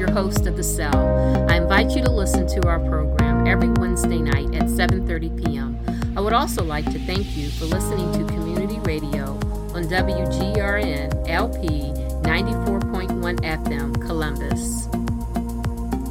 your host of The Cell. I invite you to listen to our program every Wednesday night at 7:30 p.m. I would also like to thank you for listening to Community Radio on WGRN LP 94.1 FM Columbus.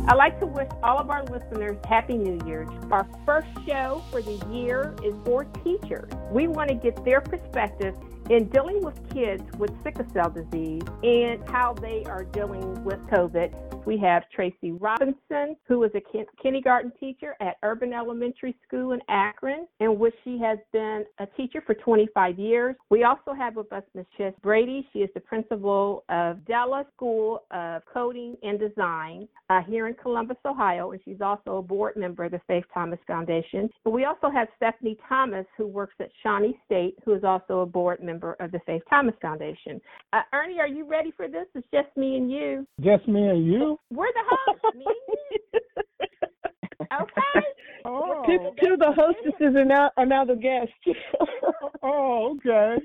I'd like to wish all of our listeners Happy New Year. Our first show for the year is for teachers. We want to get their perspective in dealing with kids with sickle cell disease and how they are dealing with COVID. We have Tracy Robinson, who is a kin- kindergarten teacher at Urban Elementary School in Akron, in which she has been a teacher for 25 years. We also have with us Ms. Chess Brady. She is the principal of Della School of Coding and Design uh, here in Columbus, Ohio, and she's also a board member of the Faith Thomas Foundation. But we also have Stephanie Thomas, who works at Shawnee State, who is also a board member of the Faith Thomas Foundation. Uh, Ernie, are you ready for this? It's just me and you. Just me and you? We're the hosts, me and you. Okay. Oh, Two, two of the hostesses are now are now the guests. oh, okay.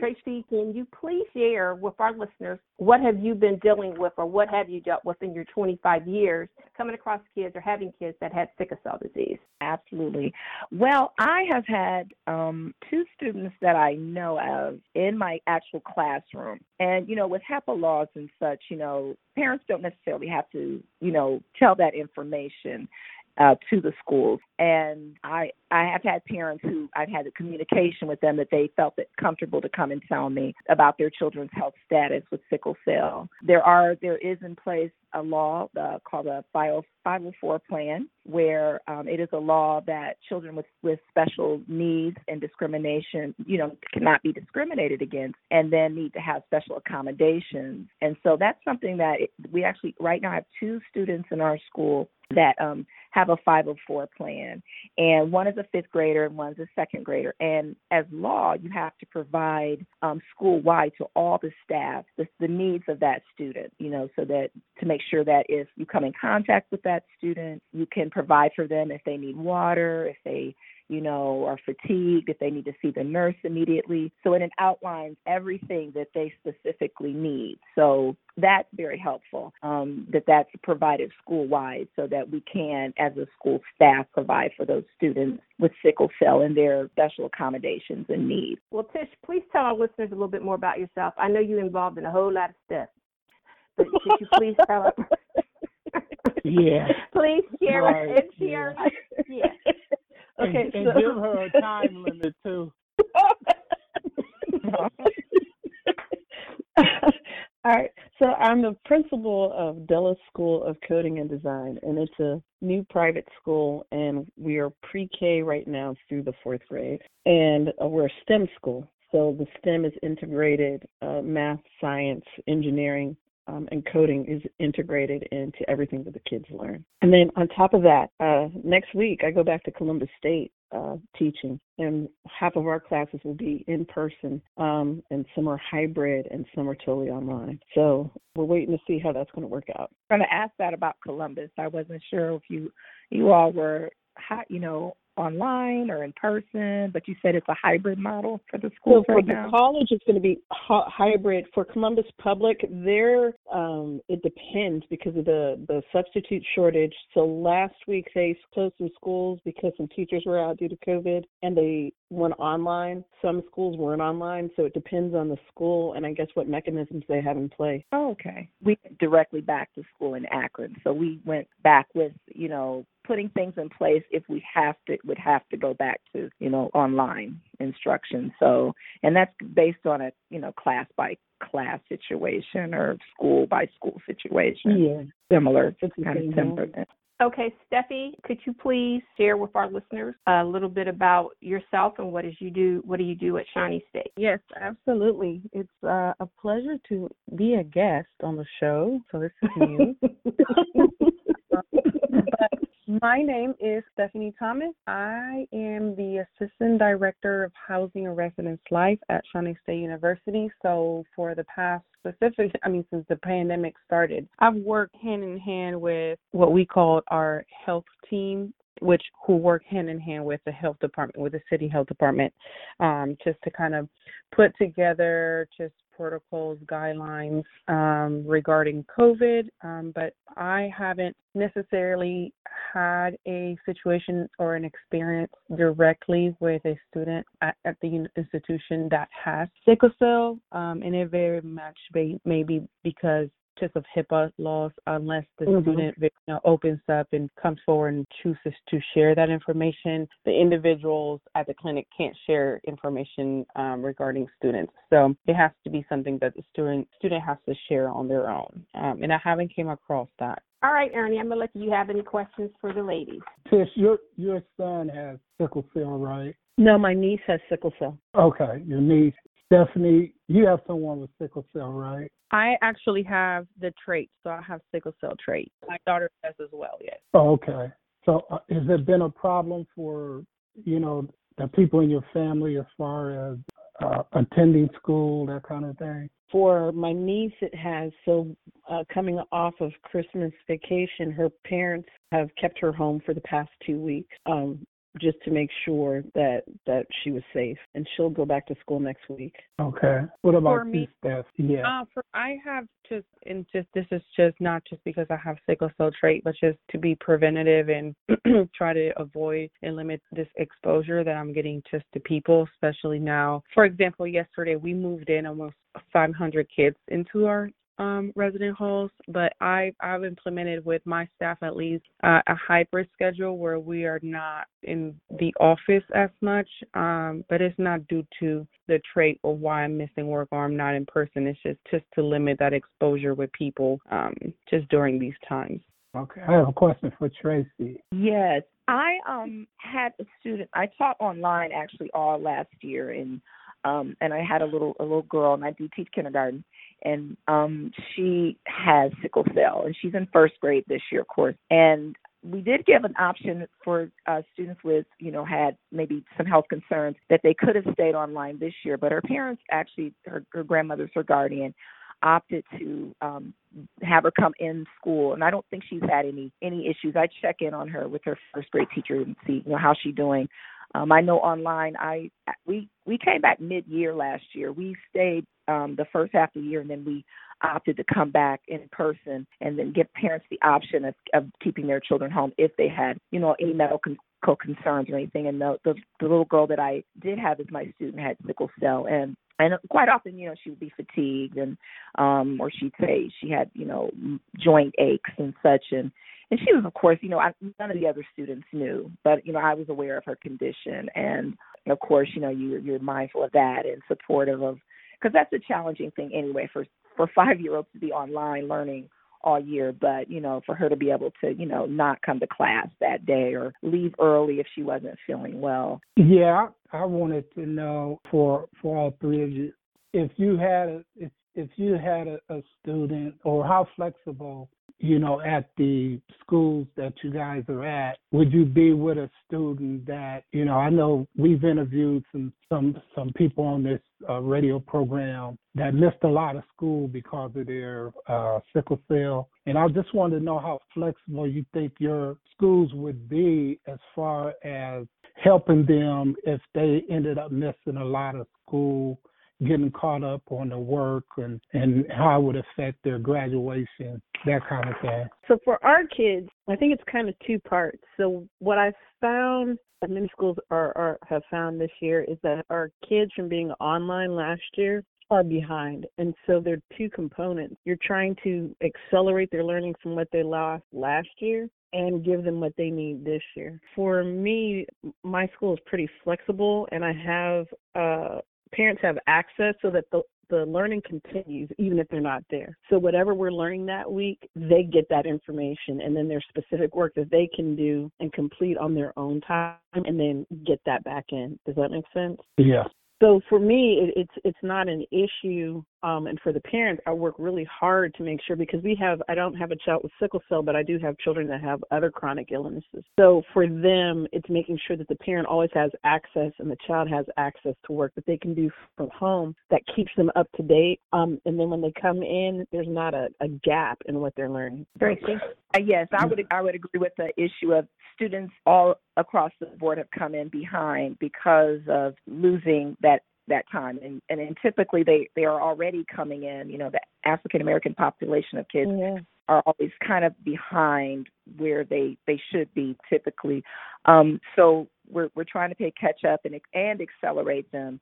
Tracy, can you please share with our listeners what have you been dealing with or what have you dealt with in your 25 years coming across kids or having kids that had sickle cell disease? Absolutely. Well, I have had um, two students that I know of in my actual classroom. And, you know, with HIPAA laws and such, you know, parents don't necessarily have to, you know, tell that information uh, to the schools. And I I have had parents who I've had the communication with them that they felt it comfortable to come and tell me about their children's health status with sickle cell. There are there is in place a law uh, called a 504 plan where um, it is a law that children with with special needs and discrimination you know cannot be discriminated against and then need to have special accommodations and so that's something that it, we actually right now have two students in our school that um, have a 504 plan and one is a fifth grader and one's a second grader. And as law, you have to provide um, school wide to all the staff the, the needs of that student, you know, so that to make sure that if you come in contact with that student, you can provide for them if they need water, if they you know, are fatigued, if they need to see the nurse immediately. So it outlines everything that they specifically need. So that's very helpful um, that that's provided school wide so that we can, as a school staff, provide for those students with sickle cell and their special accommodations and needs. Well, Tish, please tell our listeners a little bit more about yourself. I know you're involved in a whole lot of stuff, but could you please tell us? Yeah. please share Right, and share. Yeah. Okay, and, and so- give her a time limit too. All right. So I'm the principal of Della School of Coding and Design, and it's a new private school, and we are pre-K right now through the fourth grade, and uh, we're a STEM school. So the STEM is integrated uh, math, science, engineering, um, and coding is integrated into everything that the kids learn. And then on top of that, uh, next week I go back to Columbus State uh, teaching, and half of our classes will be in person, um, and some are hybrid, and some are totally online. So we're waiting to see how that's going to work out. I'm going to ask that about Columbus. I wasn't sure if you you all were, hi- you know, online or in person, but you said it's a hybrid model for the So schools for right the now. college, it's going to be hybrid. For Columbus Public, there um, it depends because of the the substitute shortage. So last week they closed some schools because some teachers were out due to COVID, and they went online. Some schools weren't online, so it depends on the school and I guess what mechanisms they have in place. Oh, okay. We went directly back to school in Akron, so we went back with you know putting things in place if we have to would have to go back to you know online instruction. So and that's based on a you know class by class situation or school by school situation. Yeah, Similar, It's kind of here. similar. Okay, Steffi, could you please share with our listeners a little bit about yourself and what is you do? What do you do at Shawnee State? Yes, absolutely. It's uh, a pleasure to be a guest on the show. So this is new. My name is Stephanie Thomas. I am the Assistant Director of Housing and Residence Life at Shawnee State University. So for the past specific, I mean, since the pandemic started, I've worked hand in hand with what we call our health team which who work hand in hand with the health department, with the city health department, um, just to kind of put together just protocols, guidelines um, regarding COVID, um, but I haven't necessarily had a situation or an experience directly with a student at, at the institution that has sickle cell, um, and it very much may, may be because just of HIPAA laws unless the mm-hmm. student you know, opens up and comes forward and chooses to share that information. The individuals at the clinic can't share information um, regarding students, so it has to be something that the student student has to share on their own. Um, and I haven't came across that. All right, Ernie, I'm gonna let you have any questions for the ladies. Tish, your your son has sickle cell, right? No, my niece has sickle cell. Okay, your niece. Stephanie, you have someone with sickle cell, right? I actually have the trait, so I have sickle cell trait. My daughter does as well, yes. Oh, okay. So uh, has it been a problem for, you know, the people in your family as far as uh, attending school, that kind of thing? For my niece, it has. So, uh, coming off of Christmas vacation, her parents have kept her home for the past two weeks. Um, just to make sure that that she was safe and she'll go back to school next week. Okay. What about for me Steph? yeah. uh for i have just and just this is just not just because i have sickle cell trait but just to be preventative and try to avoid and limit this exposure that i'm getting just to people especially now. For example yesterday we moved in almost 500 kids into our um, resident halls, but I, I've implemented with my staff at least uh, a hybrid schedule where we are not in the office as much. Um, but it's not due to the trait of why I'm missing work or I'm not in person. It's just just to limit that exposure with people um, just during these times. Okay, I have a question for Tracy. Yes, I um had a student. I taught online actually all last year, and um and I had a little a little girl, and I do teach kindergarten, and um she has sickle cell and she's in first grade this year of course and we did give an option for uh, students with, you know, had maybe some health concerns that they could have stayed online this year, but her parents actually, her, her grandmother's her guardian, opted to um have her come in school and I don't think she's had any any issues. I check in on her with her first grade teacher and see, you know, how she's doing. Um I know online I we we came back mid year last year. We stayed um, the first half of the year, and then we opted to come back in person and then give parents the option of, of keeping their children home if they had, you know, any medical concerns or anything. And the, the the little girl that I did have as my student had sickle cell, and and quite often, you know, she would be fatigued, and um, or she'd say she had, you know, joint aches and such, and and she was, of course, you know, I, none of the other students knew, but you know, I was aware of her condition, and of course, you know, you you're mindful of that and supportive of because that's a challenging thing anyway for for five year olds to be online learning all year but you know for her to be able to you know not come to class that day or leave early if she wasn't feeling well. Yeah i wanted to know for for all three of you if you had a if if you had a, a student or how flexible you know, at the schools that you guys are at, would you be with a student that, you know, I know we've interviewed some some some people on this uh, radio program that missed a lot of school because of their uh, sickle cell, and I just wanted to know how flexible you think your schools would be as far as helping them if they ended up missing a lot of school getting caught up on the work and and how it would affect their graduation, that kind of thing. So for our kids, I think it's kind of two parts. So what I found that many schools are, are have found this year is that our kids from being online last year are behind. And so there are two components. You're trying to accelerate their learning from what they lost last year and give them what they need this year. For me, my school is pretty flexible and I have uh parents have access so that the the learning continues even if they're not there. So whatever we're learning that week, they get that information and then there's specific work that they can do and complete on their own time and then get that back in. Does that make sense? Yeah. So for me, it, it's it's not an issue um, and for the parents, I work really hard to make sure because we have, I don't have a child with sickle cell, but I do have children that have other chronic illnesses. So for them, it's making sure that the parent always has access and the child has access to work that they can do from home that keeps them up to date. Um, and then when they come in, there's not a, a gap in what they're learning. Very uh, yes, I would I would agree with the issue of students all across the board have come in behind because of losing that that time. And and, and typically they they are already coming in you know the african american population of kids yeah. are always kind of behind where they they should be typically. Um so we're we're trying to pay catch up and and accelerate them.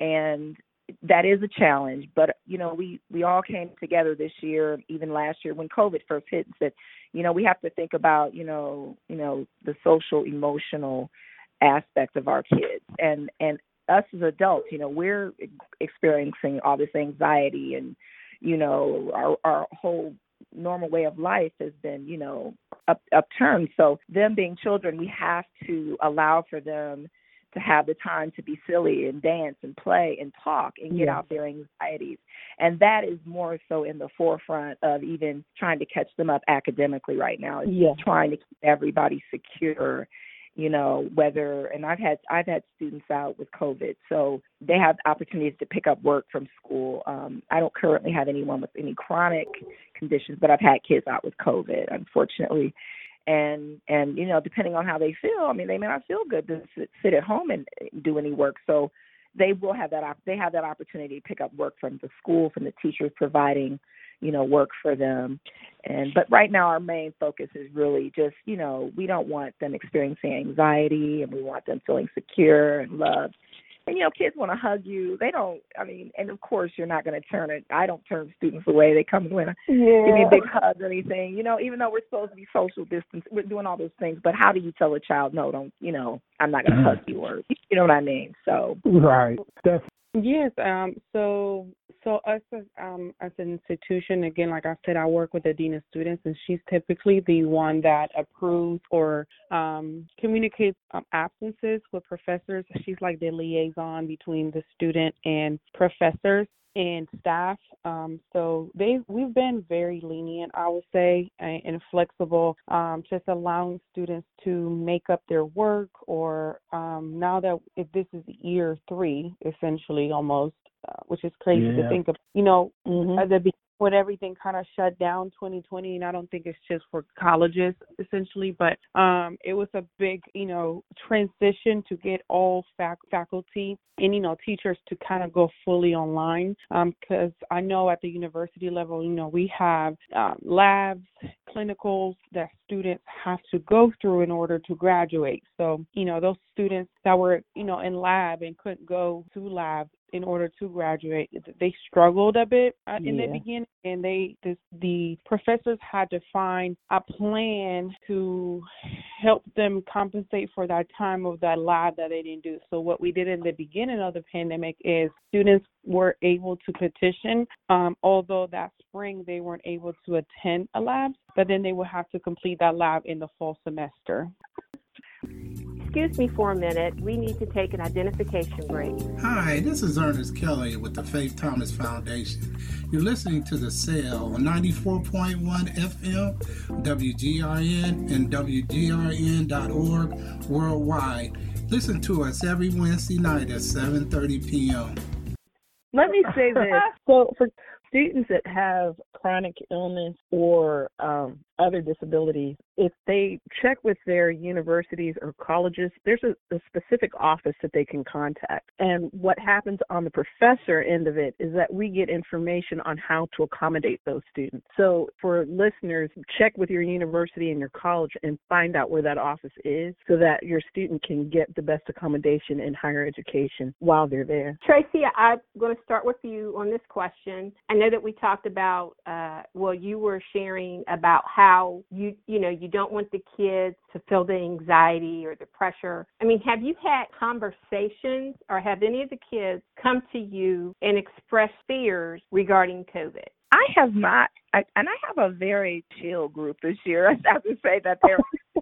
And that is a challenge but you know we we all came together this year even last year when covid first hit and said you know we have to think about you know you know the social emotional aspect of our kids and and us as adults you know we're experiencing all this anxiety and you know our our whole normal way of life has been you know up upturned. So them being children we have to allow for them to have the time to be silly and dance and play and talk and get yeah. out their anxieties. And that is more so in the forefront of even trying to catch them up academically right now. It's yeah. trying to keep everybody secure you know whether and i've had i've had students out with covid so they have opportunities to pick up work from school um i don't currently have anyone with any chronic conditions but i've had kids out with covid unfortunately and and you know depending on how they feel i mean they may not feel good to sit, at home and uh, do any work. So they will have that they have that opportunity to pick up work from the school from the teachers providing you know work for them. And but right now our main focus is really just you know we don't want them experiencing anxiety and we want them feeling secure and loved and you know kids want to hug you. They don't i mean and of course you're not going to turn it. I don't turn students away. They come and yeah. give me a big hug or anything. You know even though we're supposed to be social distance we're doing all those things but how do you tell a child no don't you know i'm not going to mm-hmm. hug you or you know what i mean? So right. Definitely Yes, um, so so us as um as an institution, again, like I said, I work with the dean of students, and she's typically the one that approves or um, communicates um, absences with professors. She's like the liaison between the student and professors and staff. Um, so they we've been very lenient, I would say, and, and flexible, um, just allowing students to make up their work. Or um, now that if this is year three, essentially almost, uh, which is crazy yeah. to think of. You know, mm-hmm. at the when everything kind of shut down 2020 and i don't think it's just for colleges essentially but um it was a big you know transition to get all fac- faculty and you know teachers to kind of go fully online because um, i know at the university level you know we have um, labs clinicals that students have to go through in order to graduate. So you know those students that were you know in lab and couldn't go to lab in order to graduate. They struggled a bit uh, in yeah. the beginning, and they this, the professors had to find a plan to help them compensate for that time of that lab that they didn't do. So what we did in the beginning of the pandemic is students were able to petition, um, although that spring they weren't able to attend a lab, but then they would have to complete that lab in the fall semester. Excuse me for a minute. We need to take an identification break. Hi, this is Ernest Kelly with the Faith Thomas Foundation. You're listening to The Cell on 94.1 FM, WGRN, and WGRN.org worldwide. Listen to us every Wednesday night at 7.30 p.m. Let me say this. so for students that have chronic illness or um, other disabilities, if they check with their universities or colleges, there's a, a, specific office that they can contact. And what happens on the professor end of it is that we get information on how to accommodate those students. So for listeners, check with your university and your college and find out where that office is so that your student can get the best accommodation in higher education while they're there. Tracy, I'm going to start with you on this question. I know that we talked about, uh, well, you were sharing about how how you you know you don't want the kids to feel the anxiety or the pressure. I mean, have you had conversations or have any of the kids come to you and express fears regarding COVID? I have not, I, and I have a very chill group this year. I have to say that they're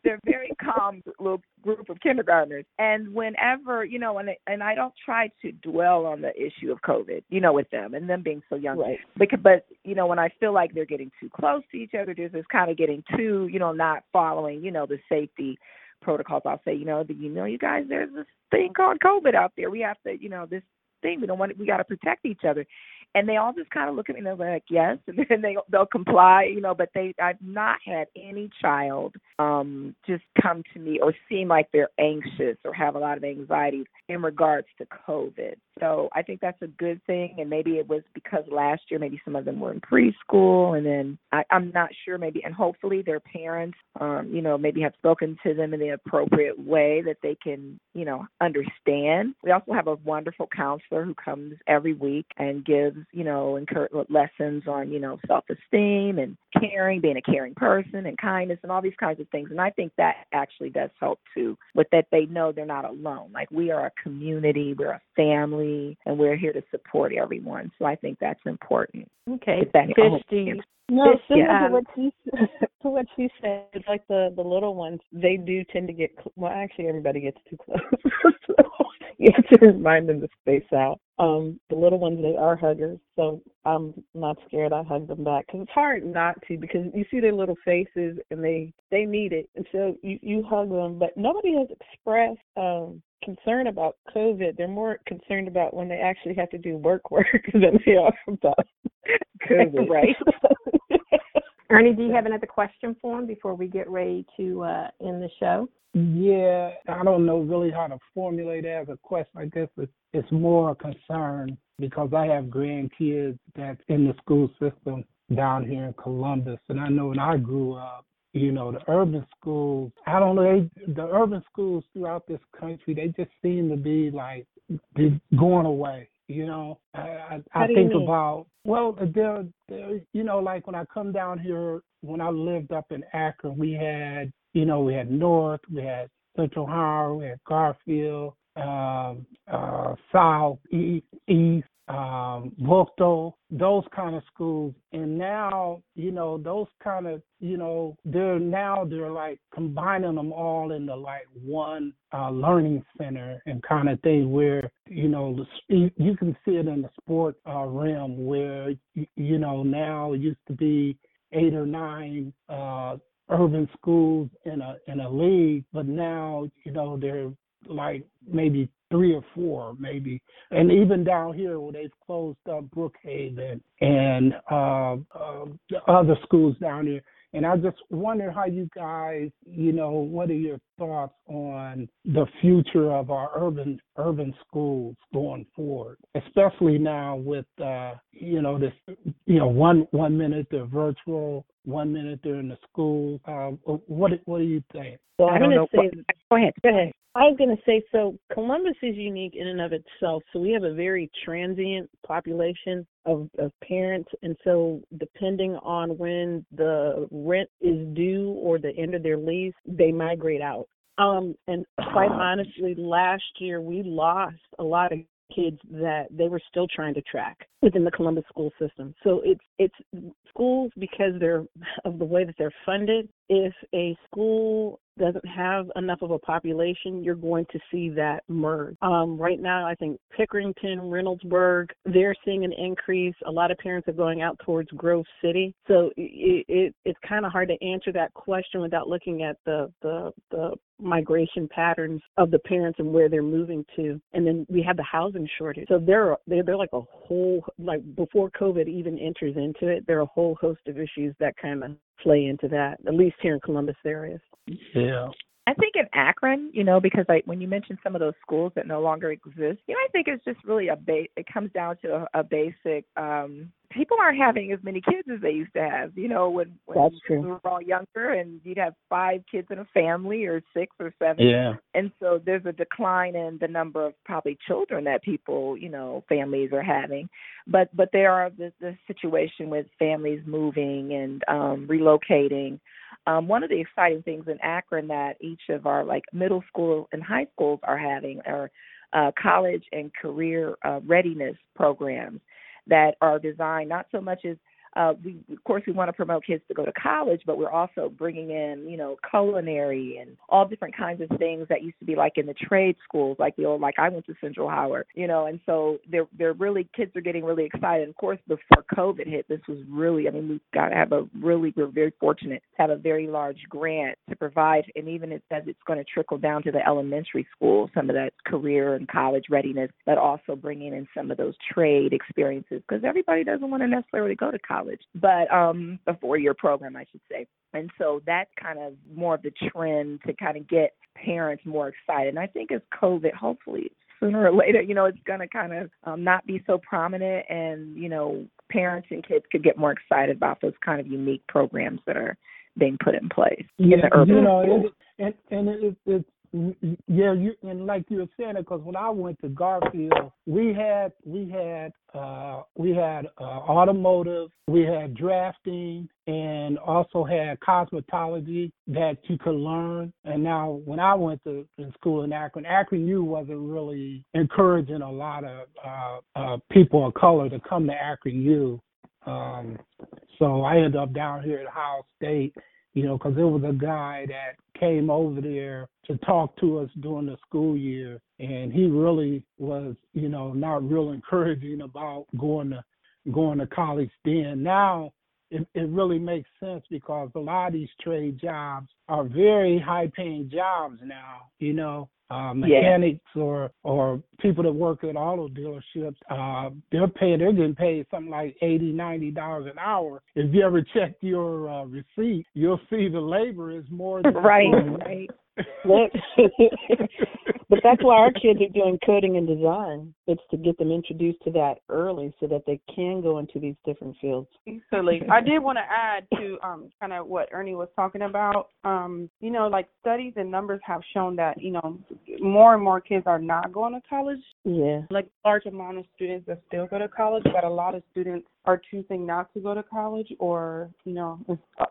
they're very calm little group of kindergartners. And whenever you know, and and I don't try to dwell on the issue of COVID, you know, with them and them being so young. Right. Because, but you know, when I feel like they're getting too close to each other, there's this kind of getting too, you know, not following, you know, the safety protocols. I'll say, you know, the, you know, you guys, there's this thing called COVID out there. We have to, you know, this thing. We don't want we got to protect each other. And they all just kind of look at me and they're like, yes, and then they they'll comply, you know. But they, I've not had any child um just come to me or seem like they're anxious or have a lot of anxiety in regards to COVID. So I think that's a good thing, and maybe it was because last year maybe some of them were in preschool, and then I, I'm not sure maybe, and hopefully their parents, um, you know, maybe have spoken to them in the appropriate way that they can, you know, understand. We also have a wonderful counselor who comes every week and gives, you know, encourage lessons on, you know, self-esteem and caring, being a caring person, and kindness, and all these kinds of things. And I think that actually does help too, with that they know they're not alone. Like we are a community, we're a family, and we're here to support everyone. So I think that's important. Okay. If that Tish, do you, no, Tish, similar yeah. to what she to what she said. It's like the the little ones, they do tend to get cl- well. Actually, everybody gets too close, so you have to remind them to space out. Um, the little ones, they are huggers, so I'm not scared. I hug them back because it's hard not to because you see their little faces and they they need it, and so you you hug them. But nobody has expressed um concern about COVID. They're more concerned about when they actually have to do work work than they are about COVID. Right. Ernie, do you have another question for him before we get ready to uh, end the show? Yeah, I don't know really how to formulate it as a question. I guess it's, it's more a concern because I have grandkids that's in the school system down here in Columbus, and I know when I grew up, you know, the urban schools. I don't know. They, the urban schools throughout this country, they just seem to be like going away. You know, I, I, I think mean? about well, they're, they're, you know, like when I come down here, when I lived up in Akron, we had, you know, we had North, we had Central Hower, we had Garfield, um, uh, South, East, East, um, those kind of schools. And now, you know, those kind of, you know, they're now they're like combining them all into like one uh, learning center and kind of thing where, you know, you can see it in the sport uh, realm where, you know, now it used to be eight or nine uh, urban schools in a in a league, but now, you know, they're like maybe three or four, maybe. And even down here where they've closed up Brookhaven and uh, uh, the other schools down here. And I just wonder how you guys, you know, what are your thoughts on the future of our urban urban schools going forward, especially now with uh, you know this, you know, one one minute they're virtual, one minute they're in the school. Uh, what what do you think? So I I'm going to say, what- Go ahead. go ahead. I was going to say, so Columbus is unique in and of itself. So we have a very transient population of, of parents. And so depending on when the rent is due or the end of their lease, they migrate out. Um, and quite honestly, last year we lost a lot of kids that they were still trying to track within the Columbus school system. So it's it's schools because they're of the way that they're funded. If a school doesn't have enough of a population, you're going to see that merge. Um, right now, I think Pickerington, Reynoldsburg, they're seeing an increase. A lot of parents are going out towards Grove City. So it, it, it's kind of hard to answer that question without looking at the, the, the migration patterns of the parents and where they're moving to. And then we have the housing shortage. So they're, they're, they're like a whole, like before COVID even enters into it, there are a whole host of issues that kind of play into that, at least here in Columbus areas. Yeah. I think in Akron, you know, because I when you mentioned some of those schools that no longer exist, you know, I think it's just really a ba- it comes down to a, a basic um people aren't having as many kids as they used to have. You know, when when That's true. we were all younger and you'd have five kids in a family or six or seven. Yeah. And so there's a decline in the number of probably children that people, you know, families are having. But but there are the the situation with families moving and um relocating. Um, one of the exciting things in Akron that each of our like middle school and high schools are having are uh, college and career uh, readiness programs that are designed not so much as uh, we of course we want to promote kids to go to college, but we're also bringing in you know culinary and all different kinds of things that used to be like in the trade schools, like the old like I went to Central Hower, you know, and so they're they're really kids are getting really excited. And of course, before COVID hit, this was really I mean we've got to have a really we're very fortunate to have a very large grant to provide, and even it says it's going to trickle down to the elementary school, some of that career and college readiness, but also bringing in some of those trade experiences because everybody doesn't want to necessarily go to college, but um, a four-year program, I should say. And so that's kind of more of the trend to kind of get parents more excited. And I think as COVID, hopefully sooner or later, you know, it's going to kind of um, not be so prominent, and you know, parents and kids could get more excited about those kind of unique programs that are being put in place yeah, in the urban you know, it, and and it, it's yeah, you and like you were saying, because when I went to Garfield, we had we had uh, we had uh, automotive, we had drafting, and also had cosmetology that you could learn. And now, when I went to, school in Akron, Akron U wasn't really encouraging a lot of uh, uh, people of color to come to Akron U. Um, so I ended up down here at Ohio State you know, because there was a guy that came over there to talk to us during the school year, and he really was, you know, not real encouraging about going to going to college then. Now it, it really makes sense because a lot of these trade jobs are very high paying jobs now, you know uh, mechanics or or people that work at auto dealerships, uh, they're paying they're getting paid something like eighty, ninety dollars an hour. If you ever check your uh, receipt, you'll see the labor is more than right, right. but that's why our kids are doing coding and design. It's to get them introduced to that early so that they can go into these different fields. Absolutely. I did want to add to um, kind of what Ernie was talking about. Um, you know, like studies and numbers have shown that, you know, more and more kids are not going to college. Yeah. Like large amount of students that still go to college, but a lot of students are choosing not to go to college or, you know,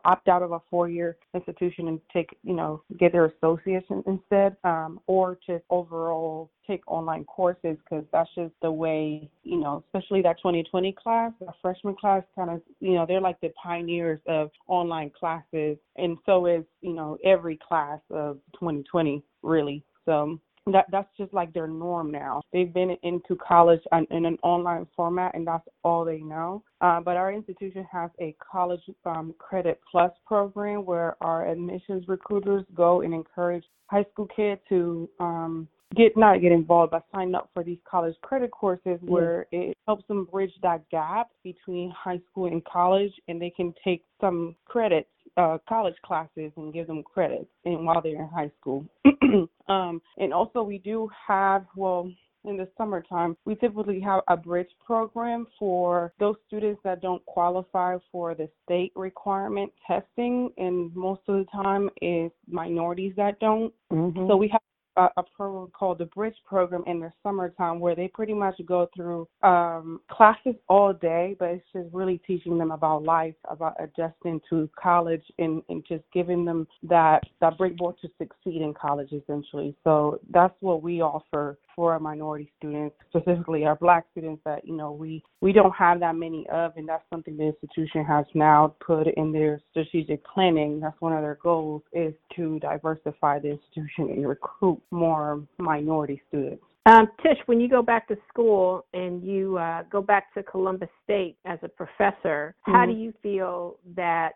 opt out of a four year institution and take, you know, get their association instead, um, or just overall take online courses because that's just the way, you know, especially that 2020 class, the freshman class kind of, you know, they're like the pioneers of online classes. And so is, you know, every class of 2020, really. So that that's just like their norm now. They've been into college in an online format, and that's all they know. Uh, but our institution has a college um, credit plus program where our admissions recruiters go and encourage high school kids to um, get not get involved, but sign up for these college credit courses where it helps them bridge that gap between high school and college, and they can take some credits uh, college classes and give them credits and while they're in high school. um, and also we do have well in the summertime, we typically have a bridge program for those students that don't qualify for the state requirement testing, and most of the time is minorities that don't. Mm-hmm. So we have a, a program called the Bridge Program in the summertime where they pretty much go through um, classes all day, but it's just really teaching them about life, about adjusting to college, and, and just giving them that that breakboard to succeed in college essentially. So that's what we offer for our minority students, specifically our black students that, you know, we, we don't have that many of and that's something the institution has now put in their strategic planning. That's one of their goals is to diversify the institution and recruit more minority students. Um, Tish, when you go back to school and you uh, go back to Columbus State as a professor, mm-hmm. how do you feel that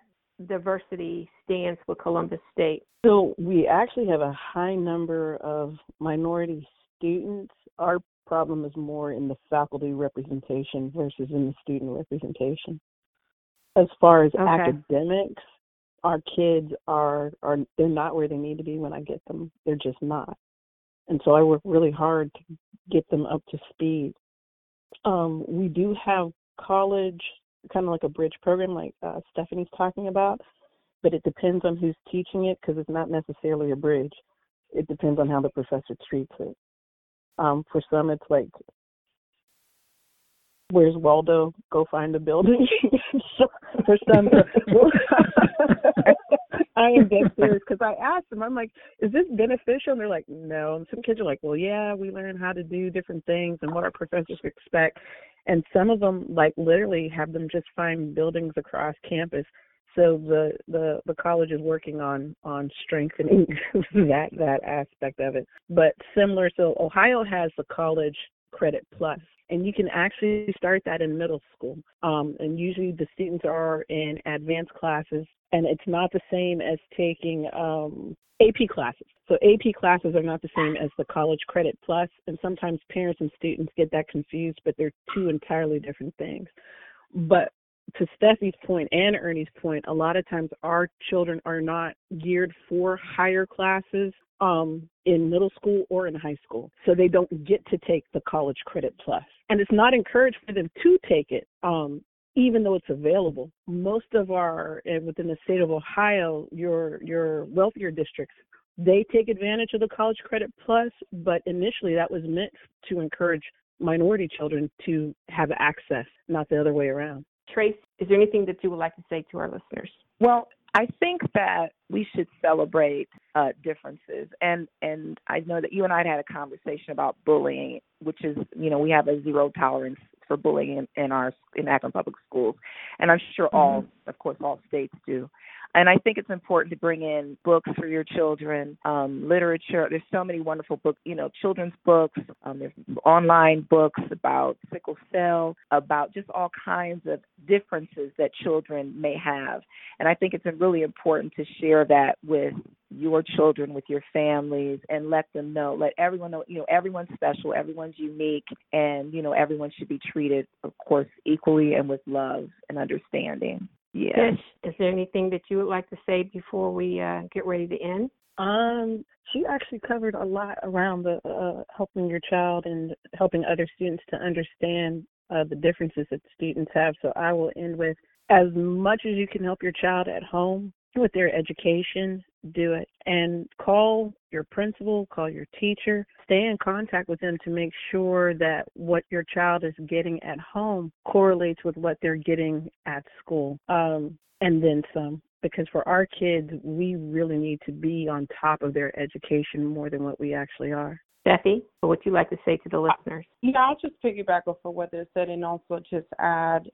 diversity stands with Columbus State? So we actually have a high number of minority students, our problem is more in the faculty representation versus in the student representation. As far as okay. academics, our kids are are they're not where they need to be when I get them. They're just not. And so I work really hard to get them up to speed. Um, we do have college, kind of like a bridge program, like uh, Stephanie's talking about, but it depends on who's teaching it because it's not necessarily a bridge. It depends on how the professor treats it. Um, for some, it's like, where's Waldo? Go find a building. for some, I am dead serious because I asked them, I'm like, is this beneficial? And they're like, no. And some kids are like, well, yeah, we learn how to do different things and what our professors expect. And some of them, like literally, have them just find buildings across campus. So the the the college is working on on strengthening that that aspect of it. But similar, so Ohio has the college credit plus and you can actually start that in middle school. Um, and usually the students are in advanced classes, and it's not the same as taking um, AP classes. So AP classes are not the same as the college credit plus, and sometimes parents and students get that confused, but they're two entirely different things. But to Steffi's point and Ernie's point, a lot of times our children are not geared for higher classes um, in middle school or in high school. So they don't get to take the college credit plus. And it's not encouraged for them to take it, um, even though it's available. Most of our, within the state of Ohio, your, your wealthier districts, they take advantage of the college credit plus, but initially that was meant to encourage minority children to have access, not the other way around. Trace, is there anything that you would like to say to our listeners? Well, I think that we should celebrate uh, differences, and and I know that you and I had, had a conversation about bullying, which is you know we have a zero tolerance for bullying in, in our in Akron public schools, and I'm sure all, mm-hmm. of course, all states do. And I think it's important to bring in books for your children, um, literature. There's so many wonderful books, you know, children's books. Um, there's online books about sickle cell, about just all kinds of differences that children may have. And I think it's really important to share that with your children with your families and let them know let everyone know you know everyone's special everyone's unique and you know everyone should be treated of course equally and with love and understanding yeah. is there anything that you would like to say before we uh, get ready to end? Um, she actually covered a lot around the uh, helping your child and helping other students to understand uh, the differences that students have. So I will end with as much as you can help your child at home with their education, do it. And call your principal, call your teacher, stay in contact with them to make sure that what your child is getting at home correlates with what they're getting at school. Um, and then some. Because for our kids, we really need to be on top of their education more than what we actually are. Steffi, what would you like to say to the listeners? Yeah, I'll just piggyback off of what they said and also just add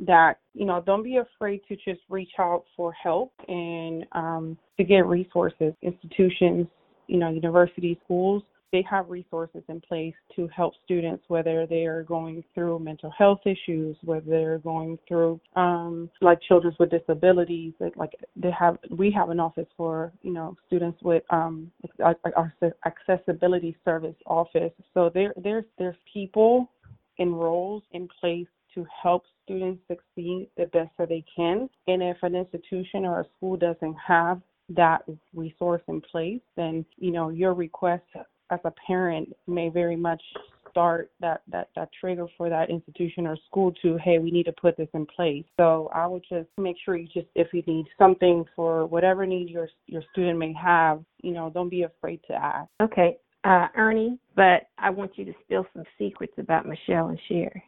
that you know don't be afraid to just reach out for help and um, to get resources. Institutions you know university schools they have resources in place to help students whether they are going through mental health issues whether they're going through um like children with disabilities like, like they have we have an office for you know students with um our accessibility service office. So there there's there's people and roles in place to help students succeed the best that they can. And if an institution or a school doesn't have that resource in place, then you know your request as a parent may very much start that that that trigger for that institution or school to hey we need to put this in place so i would just make sure you just if you need something for whatever need your your student may have you know don't be afraid to ask okay uh ernie but i want you to spill some secrets about michelle and Sherry.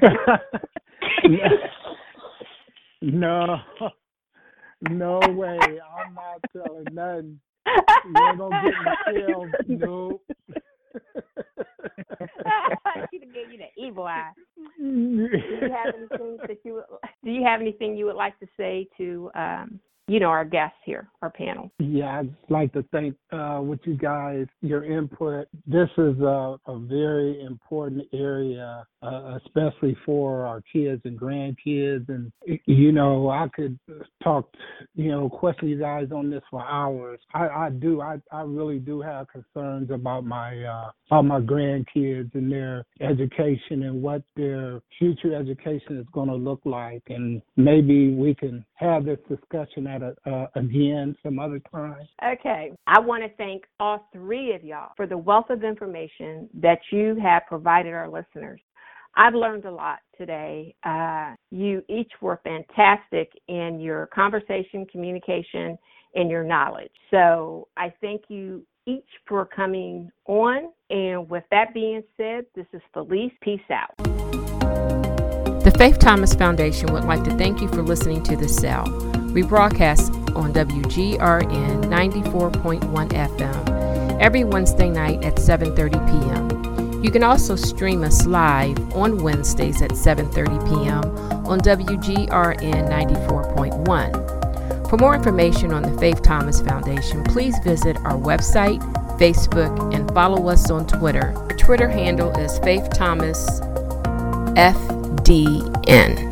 no, no way. I'm not telling nothing. You're gonna get Michelle. Nope. she gave you the evil eye. Do you have anything that you do you have anything you would like to say to um, you know, our guests here, our panel. Yeah, I'd like to thank uh, with you guys, your input. This is a, a very important area, uh, especially for our kids and grandkids. And, you know, I could talk, you know, question you guys on this for hours. I, I do. I, I really do have concerns about my, uh, about my grandkids and their education and what their future education is going to look like. And maybe we can have this discussion at a, uh, again some other time. Okay. I want to thank all three of y'all for the wealth of information that you have provided our listeners. I've learned a lot today. Uh, you each were fantastic in your conversation, communication, and your knowledge. So I thank you each for coming on. And with that being said, this is Felice. Peace out. The Faith Thomas Foundation would like to thank you for listening to The Cell. We broadcast on WGRN 94.1 FM every Wednesday night at 7:30 p.m. You can also stream us live on Wednesdays at 7:30 p.m. on WGRN 94.1. For more information on the Faith Thomas Foundation, please visit our website, Facebook, and follow us on Twitter. Our Twitter handle is Faith Thomas FDN.